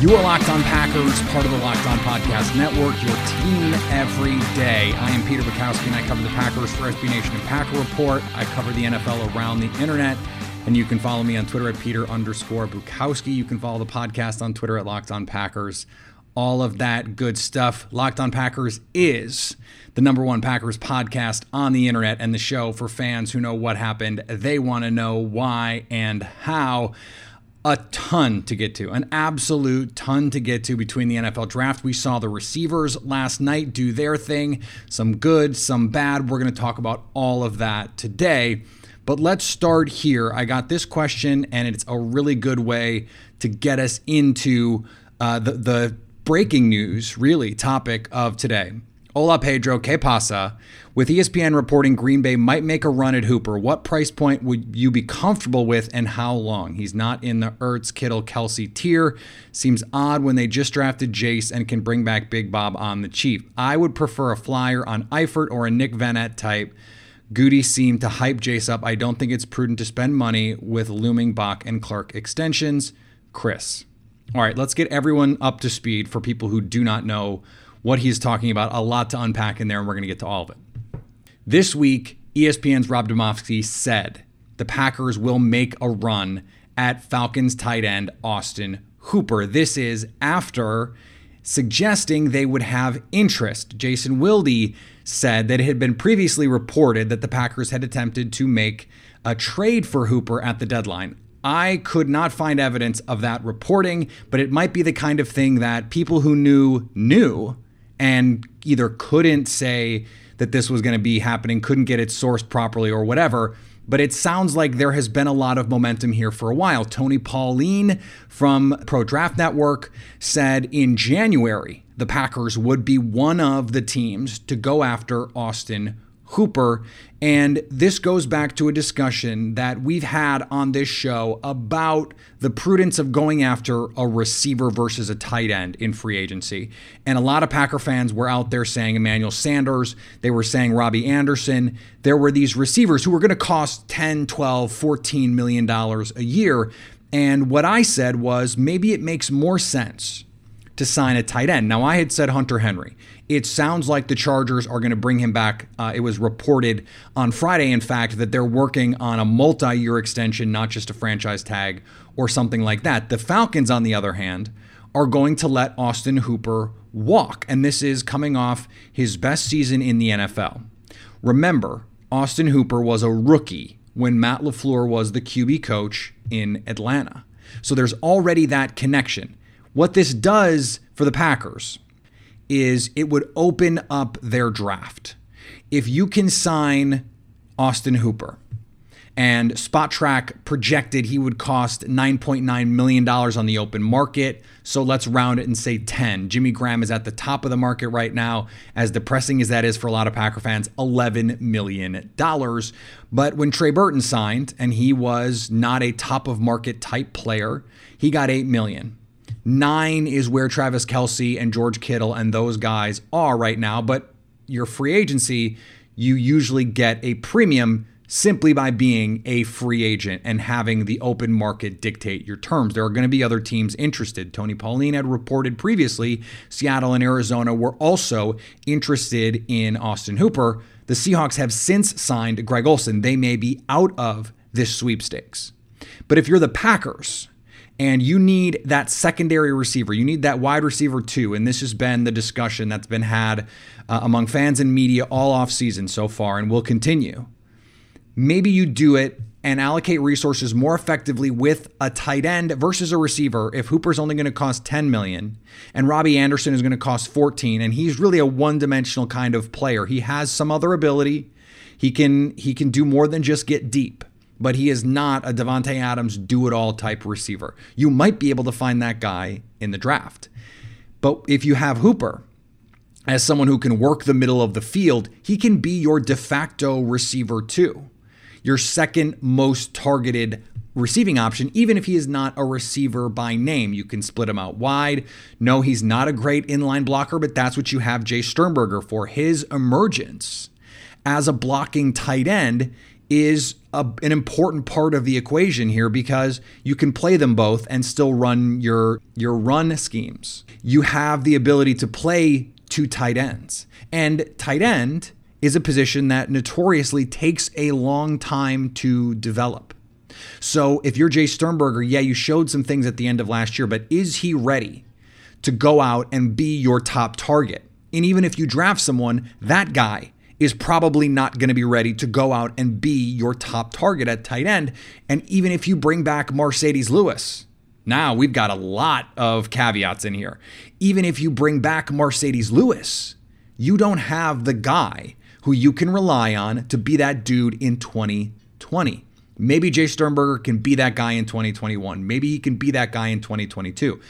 You are Locked On Packers, part of the Locked On Podcast Network, your team every day. I am Peter Bukowski, and I cover the Packers for SB Nation and Packer Report. I cover the NFL around the internet, and you can follow me on Twitter at Peter underscore Bukowski. You can follow the podcast on Twitter at Locked On Packers. All of that good stuff. Locked On Packers is the number one Packers podcast on the internet and the show for fans who know what happened. They want to know why and how a ton to get to, an absolute ton to get to between the NFL draft. We saw the receivers last night do their thing, some good, some bad. We're going to talk about all of that today. But let's start here. I got this question, and it's a really good way to get us into uh, the, the breaking news, really, topic of today. Hola Pedro, que pasa? With ESPN reporting Green Bay might make a run at Hooper, what price point would you be comfortable with and how long? He's not in the Ertz, Kittle, Kelce tier. Seems odd when they just drafted Jace and can bring back Big Bob on the cheap. I would prefer a flyer on Eifert or a Nick Vannett type. Goody seemed to hype Jace up. I don't think it's prudent to spend money with looming Bach and Clark extensions. Chris. All right, let's get everyone up to speed for people who do not know what he's talking about. A lot to unpack in there, and we're going to get to all of it. This week, ESPN's Rob Demovsky said the Packers will make a run at Falcons tight end Austin Hooper. This is after suggesting they would have interest. Jason Wilde said that it had been previously reported that the Packers had attempted to make a trade for Hooper at the deadline. I could not find evidence of that reporting, but it might be the kind of thing that people who knew knew and either couldn't say that this was going to be happening, couldn't get it sourced properly or whatever. But it sounds like there has been a lot of momentum here for a while. Tony Pauline from Pro Draft Network said in January the Packers would be one of the teams to go after Austin Hooper. And this goes back to a discussion that we've had on this show about the prudence of going after a receiver versus a tight end in free agency. And a lot of Packer fans were out there saying Emmanuel Sanders, they were saying Robbie Anderson. There were these receivers who were going to cost 10, 12, 14 million dollars a year. And what I said was maybe it makes more sense to sign a tight end. Now, I had said Hunter Henry. It sounds like the Chargers are going to bring him back. Uh, it was reported on Friday, in fact, that they're working on a multi year extension, not just a franchise tag or something like that. The Falcons, on the other hand, are going to let Austin Hooper walk. And this is coming off his best season in the NFL. Remember, Austin Hooper was a rookie when Matt LaFleur was the QB coach in Atlanta. So there's already that connection. What this does for the Packers is it would open up their draft. If you can sign Austin Hooper, and Spotrac projected he would cost $9.9 million on the open market. So let's round it and say 10. Jimmy Graham is at the top of the market right now, as depressing as that is for a lot of Packer fans, $11 million. But when Trey Burton signed, and he was not a top of market type player, he got $8 million. Nine is where Travis Kelce and George Kittle and those guys are right now. But your free agency, you usually get a premium simply by being a free agent and having the open market dictate your terms. There are going to be other teams interested. Tony Pauline had reported previously Seattle and Arizona were also interested in Austin Hooper. The Seahawks have since signed Greg Olsen. They may be out of this sweepstakes. But if you're the Packers, and you need that secondary receiver. You need that wide receiver too. And this has been the discussion that's been had uh, among fans and media all off season so far and will continue. Maybe you do it and allocate resources more effectively with a tight end versus a receiver if Hooper's only going to cost 10 million and Robbie Anderson is going to cost 14 and he's really a one-dimensional kind of player. He has some other ability. He can he can do more than just get deep. But he is not a Davante Adams do it all type receiver. You might be able to find that guy in the draft. But if you have Hooper as someone who can work the middle of the field, he can be your de facto receiver too. Your second most targeted receiving option, even if he is not a receiver by name. You can split him out wide. No, he's not a great inline blocker, but that's what you have Jace Sternberger for. His emergence as a blocking tight end is a, an important part of the equation here because you can play them both and still run your your run schemes. You have the ability to play two tight ends. And tight end is a position that notoriously takes a long time to develop. So if you're Jace Sternberger, yeah, you showed some things at the end of last year, but is he ready to go out and be your top target? And even if you draft someone, that guy is probably not going to be ready to go out and be your top target at tight end. And even if you bring back Marcedes Lewis, now we've got a lot of caveats in here. Even if you bring back Marcedes Lewis, you don't have the guy who you can rely on to be that dude in 2020. Maybe Jace Sternberger can be that guy in 2021. Maybe he can be that guy in 2022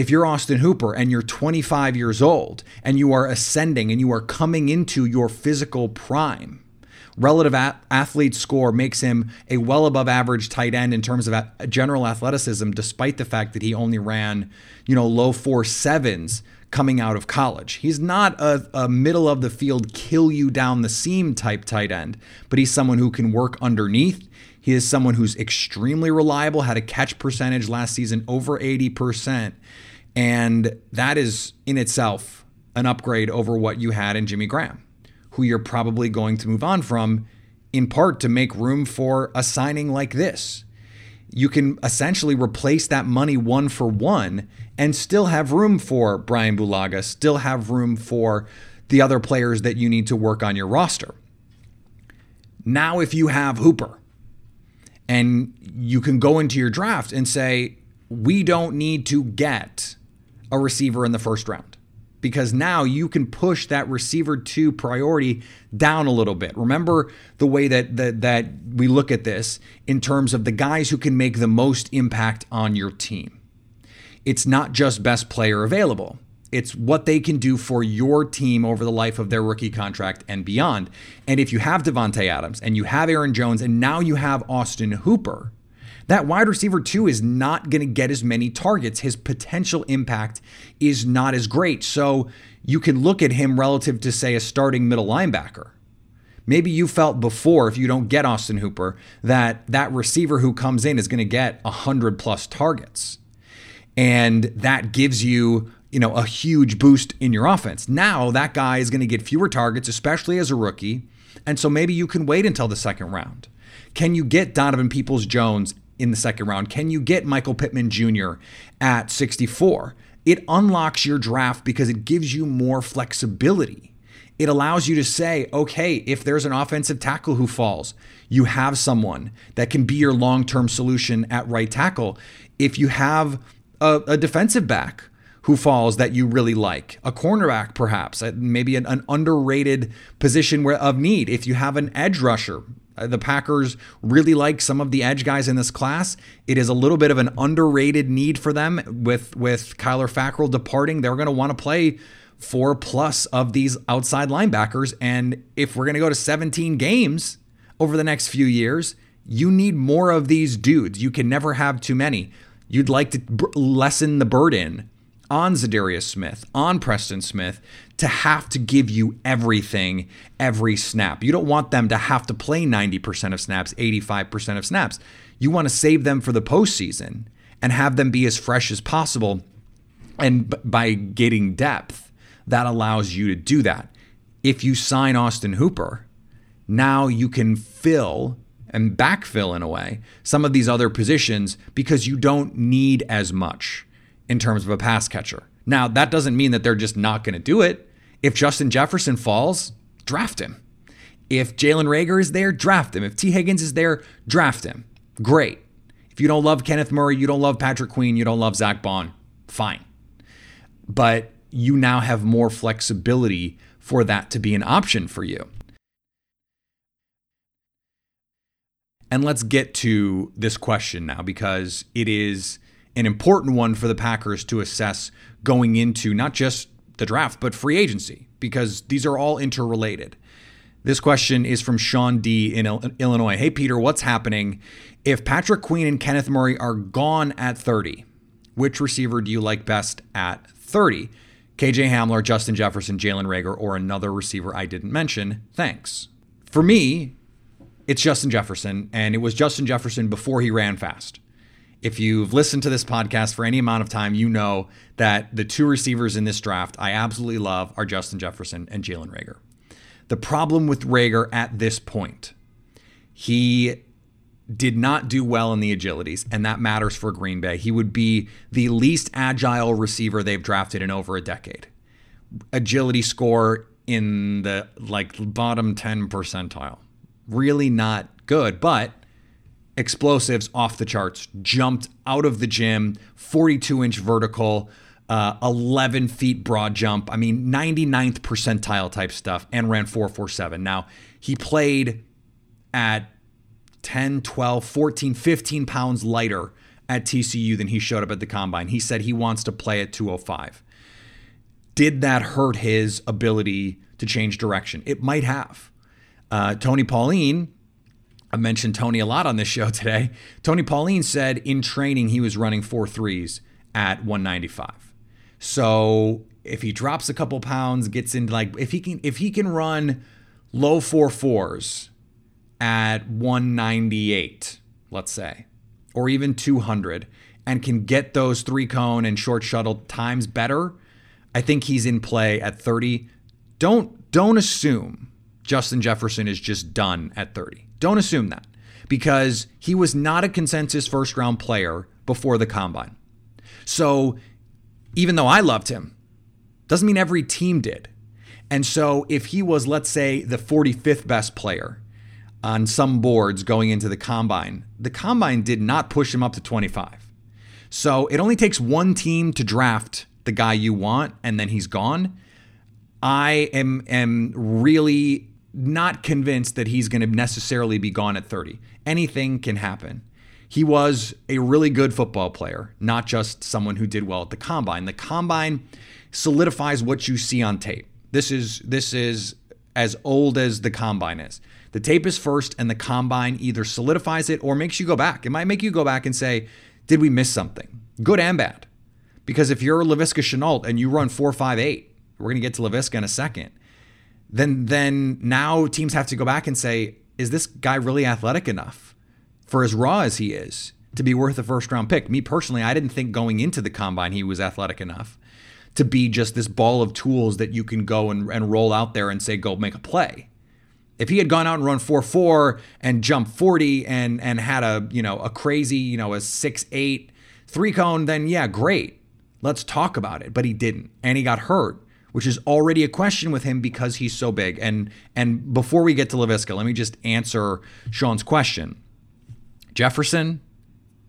if you're Austin Hooper and you're 25 years old and you are ascending and you are coming into your physical prime, relative athlete score makes him a well above average tight end in terms of general athleticism, despite the fact that he only ran, you know, low four sevens coming out of college. He's not a, a middle of the field, kill you down the seam type tight end, but he's someone who can work underneath. He is someone who's extremely reliable, had a catch percentage last season over 80%. And that is in itself an upgrade over what you had in Jimmy Graham, who you're probably going to move on from in part to make room for a signing like this. You can essentially replace that money one for one and still have room for Brian Bulaga, still have room for the other players that you need to work on your roster. Now, if you have Hooper, and you can go into your draft and say, we don't need to get a receiver in the first round because now you can push that receiver two priority down a little bit. Remember the way that, that that we look at this in terms of the guys who can make the most impact on your team. It's not just best player available. It's what they can do for your team over the life of their rookie contract and beyond. And if you have Davante Adams and you have Aaron Jones and now you have Austin Hooper, that wide receiver two is not going to get as many targets. His potential impact is not as great. So you can look at him relative to, say, a starting middle linebacker. Maybe you felt before, if you don't get Austin Hooper, that that receiver who comes in is going to get 100 plus targets. And that gives you you know, a huge boost in your offense. Now that guy is going to get fewer targets, especially as a rookie. And so maybe you can wait until the second round. Can you get Donovan Peoples Jones in the second round? Can you get Michael Pittman Jr. at 64? It unlocks your draft because it gives you more flexibility. It allows you to say, okay, if there's an offensive tackle who falls, you have someone that can be your long term solution at right tackle. If you have a, a defensive back who falls that you really like. A cornerback, perhaps, uh, maybe an, an underrated position where, of need. If you have an edge rusher, Uh, the Packers really like some of the edge guys in this class. It is a little bit of an underrated need for them with with Kyler Fackrell departing. They're going to want to play four plus of these outside linebackers, and if we're going to go to 17 games over the next few years, you need more of these dudes. You can never have too many. You'd like to lessen the burden on Za'Darius Smith, on Preston Smith, to have to give you everything every snap. You don't want them to have to play 90% of snaps, 85% of snaps. You want to save them for the postseason and have them be as fresh as possible. And by getting depth, that allows you to do that. If you sign Austin Hooper, now you can fill and backfill in a way some of these other positions because you don't need as much in terms of a pass catcher. Now, that doesn't mean that they're just not going to do it. If Justin Jefferson falls, draft him. If Jalen Reagor is there, draft him. If Tee Higgins is there, draft him. Great. If you don't love Kenneth Murray, you don't love Patrick Queen, you don't love Zack Baun, fine. But you now have more flexibility for that to be an option for you. And let's get to this question now because it is an important one for the Packers to assess going into not just the draft, but free agency, because these are all interrelated. This question is from Sean D in Illinois. Hey, Peter, what's happening if Patrick Queen and Kenneth Murray are gone at 30? Which receiver do you like best at 30? KJ Hamler, Justin Jefferson, Jalen Reagor, or another receiver I didn't mention? Thanks. For me, it's Justin Jefferson, and it was Justin Jefferson before he ran fast. If you've listened to this podcast for any amount of time, you know that the two receivers in this draft I absolutely love are Justin Jefferson and Jalen Reagor. The problem with Reagor at this point, he did not do well in the agilities, and that matters for Green Bay. He would be the least agile receiver they've drafted in over a decade. Agility score in the like bottom 10 percentile. Really not good, but explosives off the charts. Jumped out of the gym, 42 inch vertical, uh, 11 feet broad jump. I mean, 99th percentile type stuff, and ran 447. Now, he played at 10, 12, 14, 15 pounds lighter at TCU than he showed up at the combine. He said he wants to play at 205. Did that hurt his ability to change direction? It might have. Uh, Tony Pauline I mentioned Tony a lot on this show today. Tony Pauline said in training he was running four threes at 195. So if he drops a couple pounds, gets into like if he can if he can run low four fours at 198, let's say, or even 200, and can get those three cone and short shuttle times better, I think he's in play at 30. Don't don't assume Justin Jefferson is just done at 30. Don't assume that because he was not a consensus first round player before the combine. So even though I loved him, doesn't mean every team did. And so if he was, let's say, the 45th best player on some boards going into the combine, the combine did not push him up to 25. So it only takes one team to draft the guy you want, and then he's gone. I am am really not convinced that he's going to necessarily be gone at 30. Anything can happen. He was a really good football player, not just someone who did well at the combine. The combine solidifies what you see on tape. This is this is as old as the combine is. The tape is first and the combine either solidifies it or makes you go back. It might make you go back and say, "Did we miss something?" Good and bad. Because if you're Laviska Shenault and you run 458, we're going to get to Laviska in a second then then now teams have to go back and say, is this guy really athletic enough for as raw as he is to be worth a first round pick? Me personally, I didn't think going into the combine he was athletic enough to be just this ball of tools that you can go and, and roll out there and say, go make a play. If he had gone out and run 4-4 and jumped 40 and and had a, you know, a crazy, you know, a 6-8 three cone, then yeah, great. Let's talk about it. But he didn't. And he got hurt which is already a question with him because he's so big. And and before we get to Laviska, let me just answer Sean's question. Jefferson,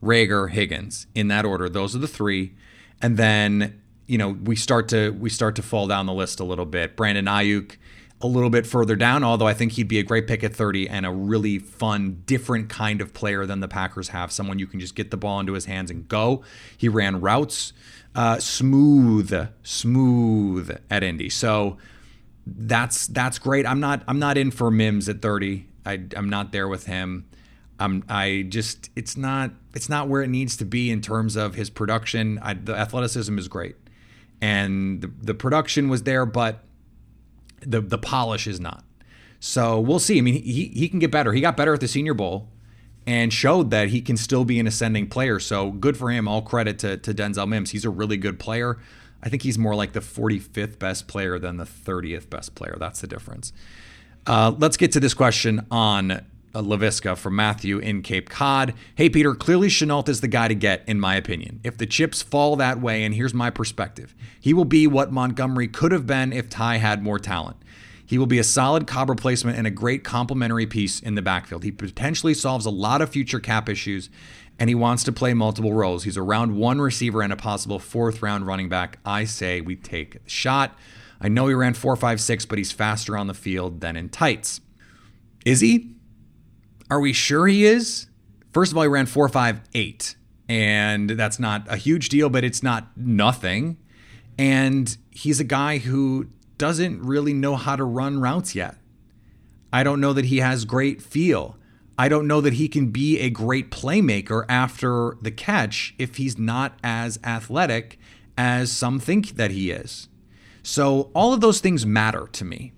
Reagor, Higgins, in that order. Those are the three. And then, you know, we start to we start to fall down the list a little bit. Brandon Aiyuk a little bit further down, although I think he'd be a great pick at 30 and a really fun, different kind of player than the Packers have. Someone you can just get the ball into his hands and go. He ran routes uh, smooth, smooth at Indy. So that's that's great. I'm not I'm not in for Mims at 30. I, I'm not there with him. I'm I just it's not it's not where it needs to be in terms of his production. I, the athleticism is great, and the, the production was there, but the the polish is not. So we'll see. I mean, he he can get better. He got better at the Senior Bowl and showed that he can still be an ascending player. So good for him. All credit to, to Denzel Mims. He's a really good player. I think he's more like the 45th best player than the 30th best player. That's the difference. Uh, let's get to this question on uh, Laviska from Matthew in Cape Cod. Hey, Peter, clearly Shenault is the guy to get, in my opinion. If the chips fall that way, and here's my perspective, he will be what Montgomery could have been if Ty had more talent. He will be a solid Cobb replacement and a great complementary piece in the backfield. He potentially solves a lot of future cap issues, and he wants to play multiple roles. He's a round one receiver and a possible fourth round running back. I say we take the shot. I know he ran 4.56, but he's faster on the field than in tights. Is he? Are we sure he is? First of all, he ran 4.58, and that's not a huge deal, but it's not nothing. And he's a guy who doesn't really know how to run routes yet. I don't know that he has great feel. I don't know that he can be a great playmaker after the catch if he's not as athletic as some think that he is. So, all of those things matter to me.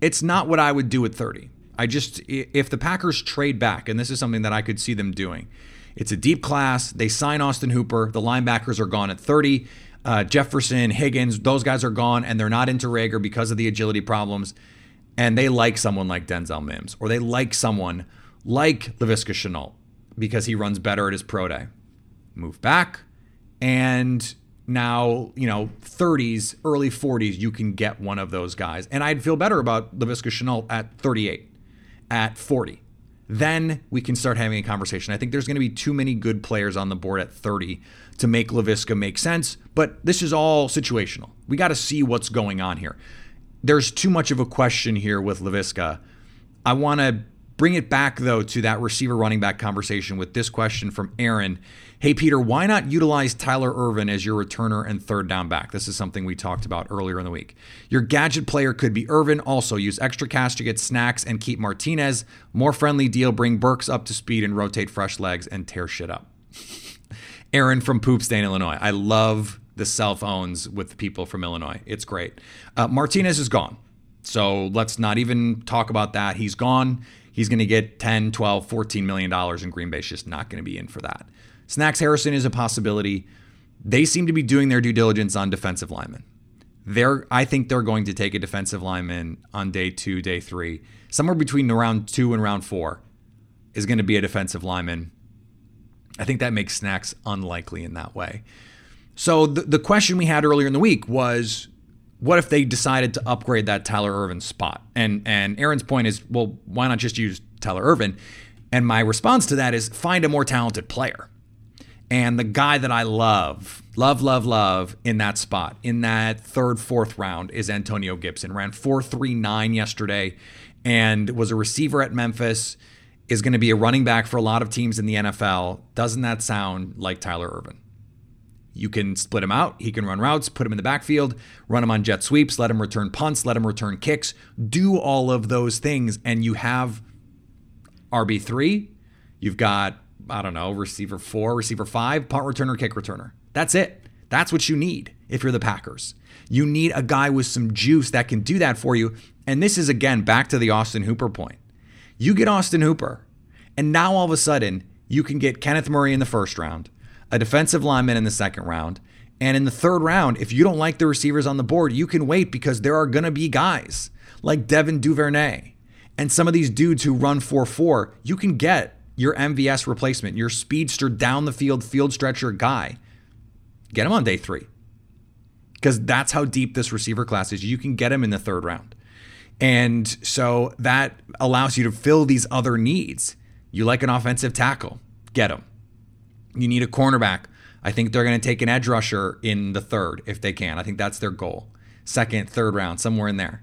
It's not what I would do at 30. I just, if the Packers trade back, and this is something that I could see them doing, it's a deep class. They sign Austin Hooper. The linebackers are gone at 30. Uh, Jefferson, Higgins, those guys are gone, and they're not into Reagor because of the agility problems. And they like someone like Denzel Mims, or they like someone like Laviska Shenault because he runs better at his pro day. Move back, and now, you know, 30s, early 40s, you can get one of those guys. And I'd feel better about Laviska Shenault at 38, at 40. Then we can start having a conversation. I think there's going to be too many good players on the board at 30 to make Laviska make sense, but this is all situational. We got to see what's going on here. There's too much of a question here with Laviska. I want to Bring it back, though, to that receiver running back conversation with this question from Aaron. Hey, Peter, why not utilize Tyler Ervin as your returner and third down back? This is something we talked about earlier in the week. Your gadget player could be Ervin. Also, use extra cash to get snacks and keep Martinez. More friendly deal, bring Burks up to speed and rotate fresh legs and tear shit up. Aaron from Poopstain, Illinois. I love the cell phones with people from Illinois. It's great. Uh, Martinez is gone. So let's not even talk about that. He's gone. He's going to get 10, 12, 14 million dollars and Green Bay's just not going to be in for that. Snacks Harrison is a possibility. They seem to be doing their due diligence on defensive linemen. They're I think they're going to take a defensive lineman on day 2, day 3. Somewhere between round 2 and round 4 is going to be a defensive lineman. I think that makes Snacks unlikely in that way. So the, the question we had earlier in the week was what if they decided to upgrade that Tyler Ervin spot? And and Aaron's point is, well, why not just use Tyler Ervin? And my response to that is find a more talented player. And the guy that I love, love, love, love in that spot, in that third, fourth round, is Antonio Gibson. Ran 4.39 yesterday and was a receiver at Memphis, is going to be a running back for a lot of teams in the NFL. Doesn't that sound like Tyler Ervin? You can split him out. He can run routes, put him in the backfield, run him on jet sweeps, let him return punts, let him return kicks, do all of those things. And you have RB3, you've got, I don't know, receiver four, receiver five, punt returner, kick returner. That's it. That's what you need if you're the Packers. You need a guy with some juice that can do that for you. And this is, again, back to the Austin Hooper point. You get Austin Hooper, and now all of a sudden, you can get Kenneth Murray in the first round a defensive lineman in the second round. And in the third round, if you don't like the receivers on the board, you can wait because there are going to be guys like Devin Duvernay and some of these dudes who run 4 4. You can get your MVS replacement, your speedster down the field, field stretcher guy. Get him on day three because that's how deep this receiver class is. You can get him in the third round. And so that allows you to fill these other needs. You like an offensive tackle, get him. You need a cornerback. I think they're going to take an edge rusher in the third if they can. I think that's their goal. Second, third round, somewhere in there.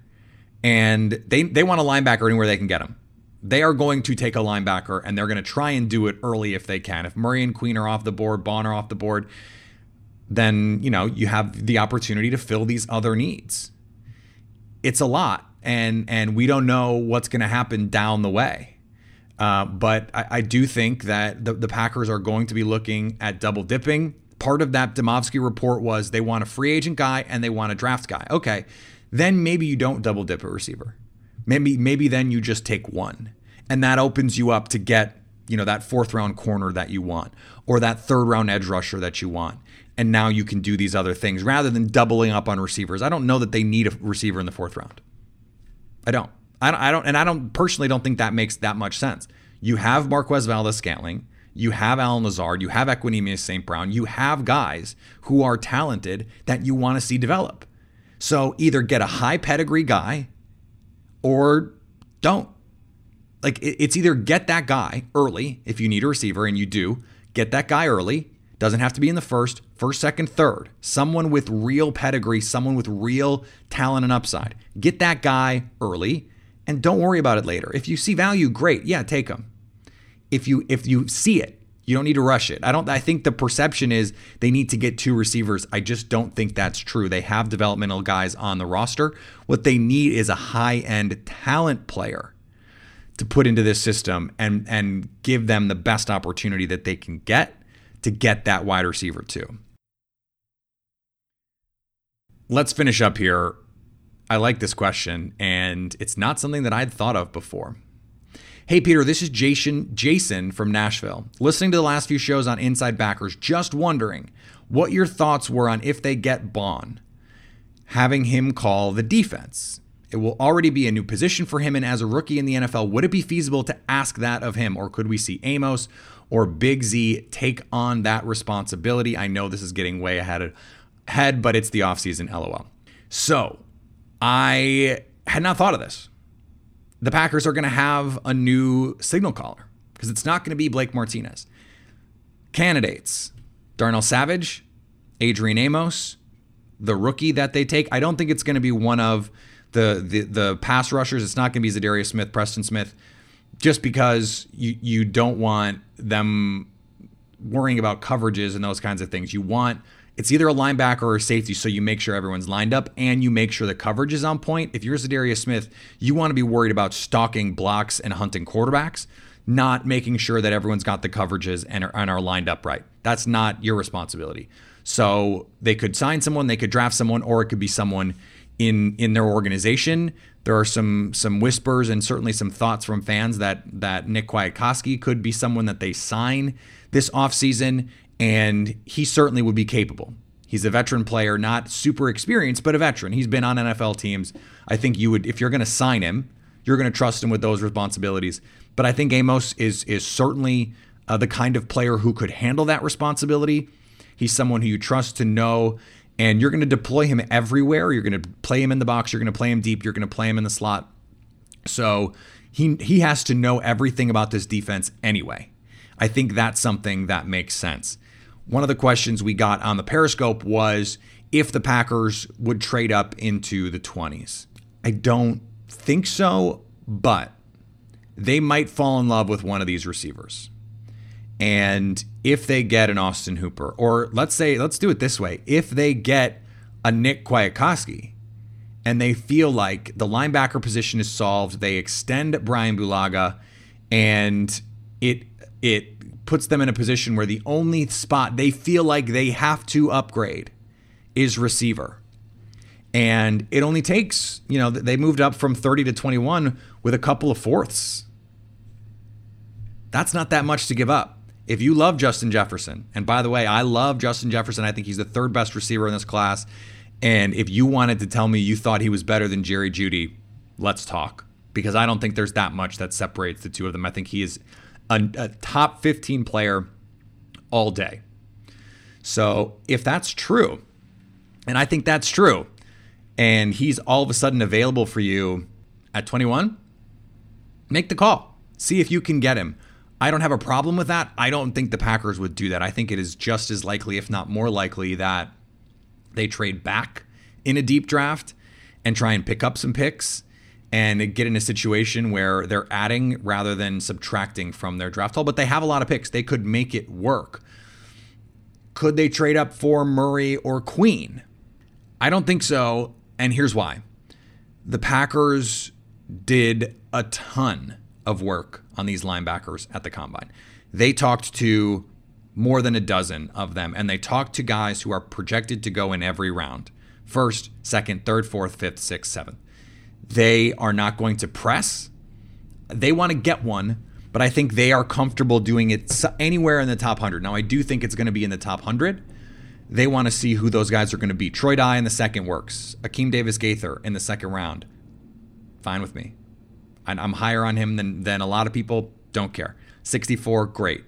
And they they want a linebacker anywhere they can get him. They are going to take a linebacker and they're going to try and do it early if they can. If Murray and Queen are off the board, Baun are off the board, then you know you have the opportunity to fill these other needs. It's a lot, and and we don't know what's going to happen down the way. Uh, but I, I, do think that the, the, Packers are going to be looking at double dipping. Part of that Demovsky report was they want a free agent guy and they want a draft guy. Okay, then maybe you don't double dip a receiver. Maybe maybe then you just take one, and that opens you up to get you know that fourth round corner that you want or that third round edge rusher that you want. And now you can do these other things rather than doubling up on receivers. I don't know that they need a receiver in the fourth round. I don't. I don't, I don't, and I don't personally don't think that makes that much sense. You have Marquez Valdes Scantling, you have Allen Lazard, you have Equanimeous St. Brown, you have guys who are talented that you want to see develop. So either get a high pedigree guy or don't. Like it's either get that guy early if you need a receiver and you do, get that guy early. Doesn't have to be in the first, first, second, third. Someone with real pedigree, someone with real talent and upside. Get that guy early and don't worry about it later. If you see value, great. Yeah, take them. if you if you see it. You don't need to rush it. I don't I think the perception is they need to get two receivers. I just don't think that's true. They have developmental guys on the roster. What they need is a high-end talent player to put into this system and and give them the best opportunity that they can get to get that wide receiver too. Let's finish up here. I like this question and it's not something that I'd thought of before. Hey, Peter, this is Jason, Jason from Nashville. Listening to the last few shows on Inside Backers, just wondering what your thoughts were on if they get Baun, having him call the defense. It will already be a new position for him, and as a rookie in the NFL, would it be feasible to ask that of him, or could we see Amos or Big Z take on that responsibility? I know this is getting way ahead of head, but it's the offseason, lol. So I had not thought of this the Packers are going to have a new signal caller because it's not going to be Blake Martinez. Candidates Darnell Savage, Adrian Amos, the rookie that they take. I don't think it's going to be one of the, the, the pass rushers. It's not going to be Za'Darius Smith, Preston Smith, just because you, you don't want them worrying about coverages and those kinds of things. You want it's either a linebacker or a safety, so you make sure everyone's lined up and you make sure the coverage is on point. If you're Za'Darius Smith, you want to be worried about stalking blocks and hunting quarterbacks, not making sure that everyone's got the coverages and are, and are lined up right. That's not your responsibility. So they could sign someone, they could draft someone, or it could be someone in in their organization. There are some some whispers and certainly some thoughts from fans that that Nick Kwiatkowski could be someone that they sign this offseason and he certainly would be capable. He's a veteran player, not super experienced, but a veteran. He's been on NFL teams. I think you would, if you're going to sign him, you're going to trust him with those responsibilities. But I think Amos is is certainly uh, the kind of player who could handle that responsibility. He's someone who you trust to know, and you're going to deploy him everywhere. You're going to play him in the box. You're going to play him deep. You're going to play him in the slot. So he he has to know everything about this defense anyway. I think that's something that makes sense. One of the questions we got on the Periscope was if the Packers would trade up into the 20s. I don't think so, but they might fall in love with one of these receivers. And if they get an Austin Hooper, or let's say, let's do it this way if they get a Nick Kwiatkowski and they feel like the linebacker position is solved, they extend Brian Bulaga, and it it puts them in a position where the only spot they feel like they have to upgrade is receiver. And it only takes, you know, they moved up from 30 to 21 with a couple of fourths. That's not that much to give up. If you love Justin Jefferson, and by the way, I love Justin Jefferson, I think he's the third best receiver in this class. And if you wanted to tell me you thought he was better than Jerry Jeudy, let's talk. Because I don't think there's that much that separates the two of them. I think he is a, a top 15 player all day. So if that's true, and I think that's true, and he's all of a sudden available for you at 21, make the call. See if you can get him. I don't have a problem with that. I don't think the Packers would do that. I think it is just as likely, if not more likely, that they trade back in a deep draft and try and pick up some picks and get in a situation where they're adding rather than subtracting from their draft haul. But they have a lot of picks. They could make it work. Could they trade up for Murray or Queen? I don't think so. And here's why the Packers did a ton of work on these linebackers at the combine. They talked to more than a dozen of them, and they talked to guys who are projected to go in every round first, second, third, fourth, fifth, sixth, seventh. They are not going to press. They want to get one, but I think they are comfortable doing it anywhere in the top 100. Now, I do think it's going to be in the top 100. They want to see who those guys are going to be. Troy Dye in the second works. Akeem Davis Gaither in the second round. Fine with me. I'm higher on him than, than a lot of people. Don't care. 64, great.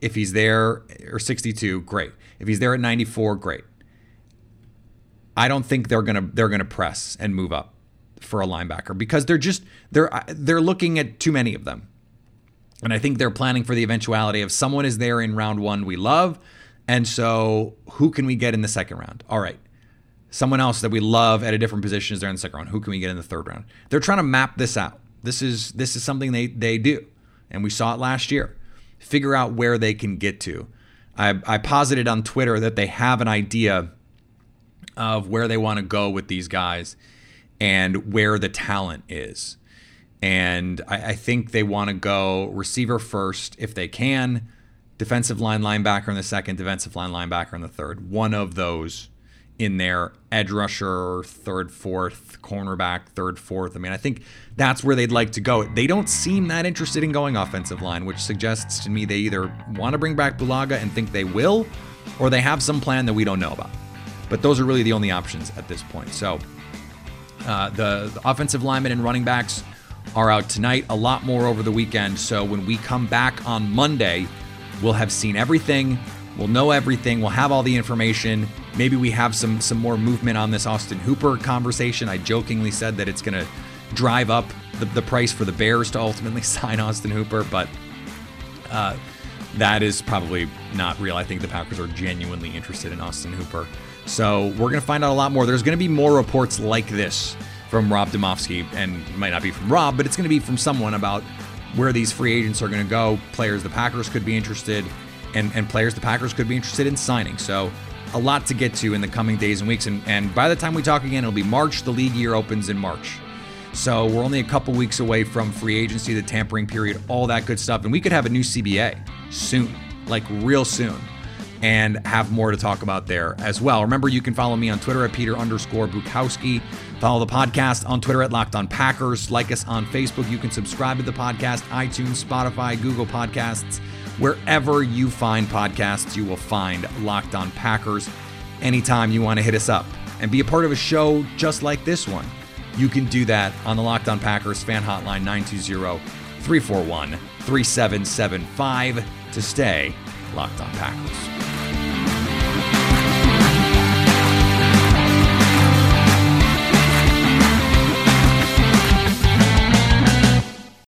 If he's there, or 62, great. If he's there at 94, great. I don't think they're gonna they're gonna press and move up for a linebacker because they're just they're they're looking at too many of them. And I think they're planning for the eventuality of someone is there in round 1 we love and so who can we get in the second round? All right. Someone else that we love at a different position is there in the second round. Who can we get in the third round? They're trying to map this out. This is this is something they they do. And we saw it last year. figure out where they can get to. I, I posited on Twitter that they have an idea of where they want to go with these guys and where the talent is. And I, I think they want to go receiver first if they can, defensive line linebacker in the second, defensive line linebacker in the third. One of those in there, edge rusher, third, fourth, cornerback, third, fourth. I mean, I think that's where they'd like to go. They don't seem that interested in going offensive line, which suggests to me they either want to bring back Bulaga and think they will, or they have some plan that we don't know about. But those are really the only options at this point. So uh, the, the offensive linemen and running backs are out tonight, a lot more over the weekend. So when we come back on Monday, we'll have seen everything. We'll know everything. We'll have all the information. Maybe we have some some more movement on this Austin Hooper conversation. I jokingly said that it's going to drive up the, the price for the Bears to ultimately sign Austin Hooper, but uh, that is probably not real. I think the Packers are genuinely interested in Austin Hooper. So we're going to find out a lot more. There's going to be more reports like this from Rob Demovsky, and it might not be from Rob, but it's going to be from someone about where these free agents are going to go, players the Packers could be interested, and, and players the Packers could be interested in signing. So a lot to get to in the coming days and weeks. And, and by the time we talk again, it'll be March. The league year opens in March. So we're only a couple weeks away from free agency, the tampering period, all that good stuff. And we could have a new CBA soon, like real soon, and have more to talk about there as well. Remember, you can follow me on Twitter at Peter underscore Bukowski. Follow the podcast on Twitter at Locked On Packers. Like us on Facebook. You can subscribe to the podcast, iTunes, Spotify, Google Podcasts. Wherever you find podcasts, you will find Locked On Packers. Anytime you want to hit us up and be a part of a show just like this one, you can do that on the Locked On Packers fan hotline 920 341 3775 to stay Locked On Packers.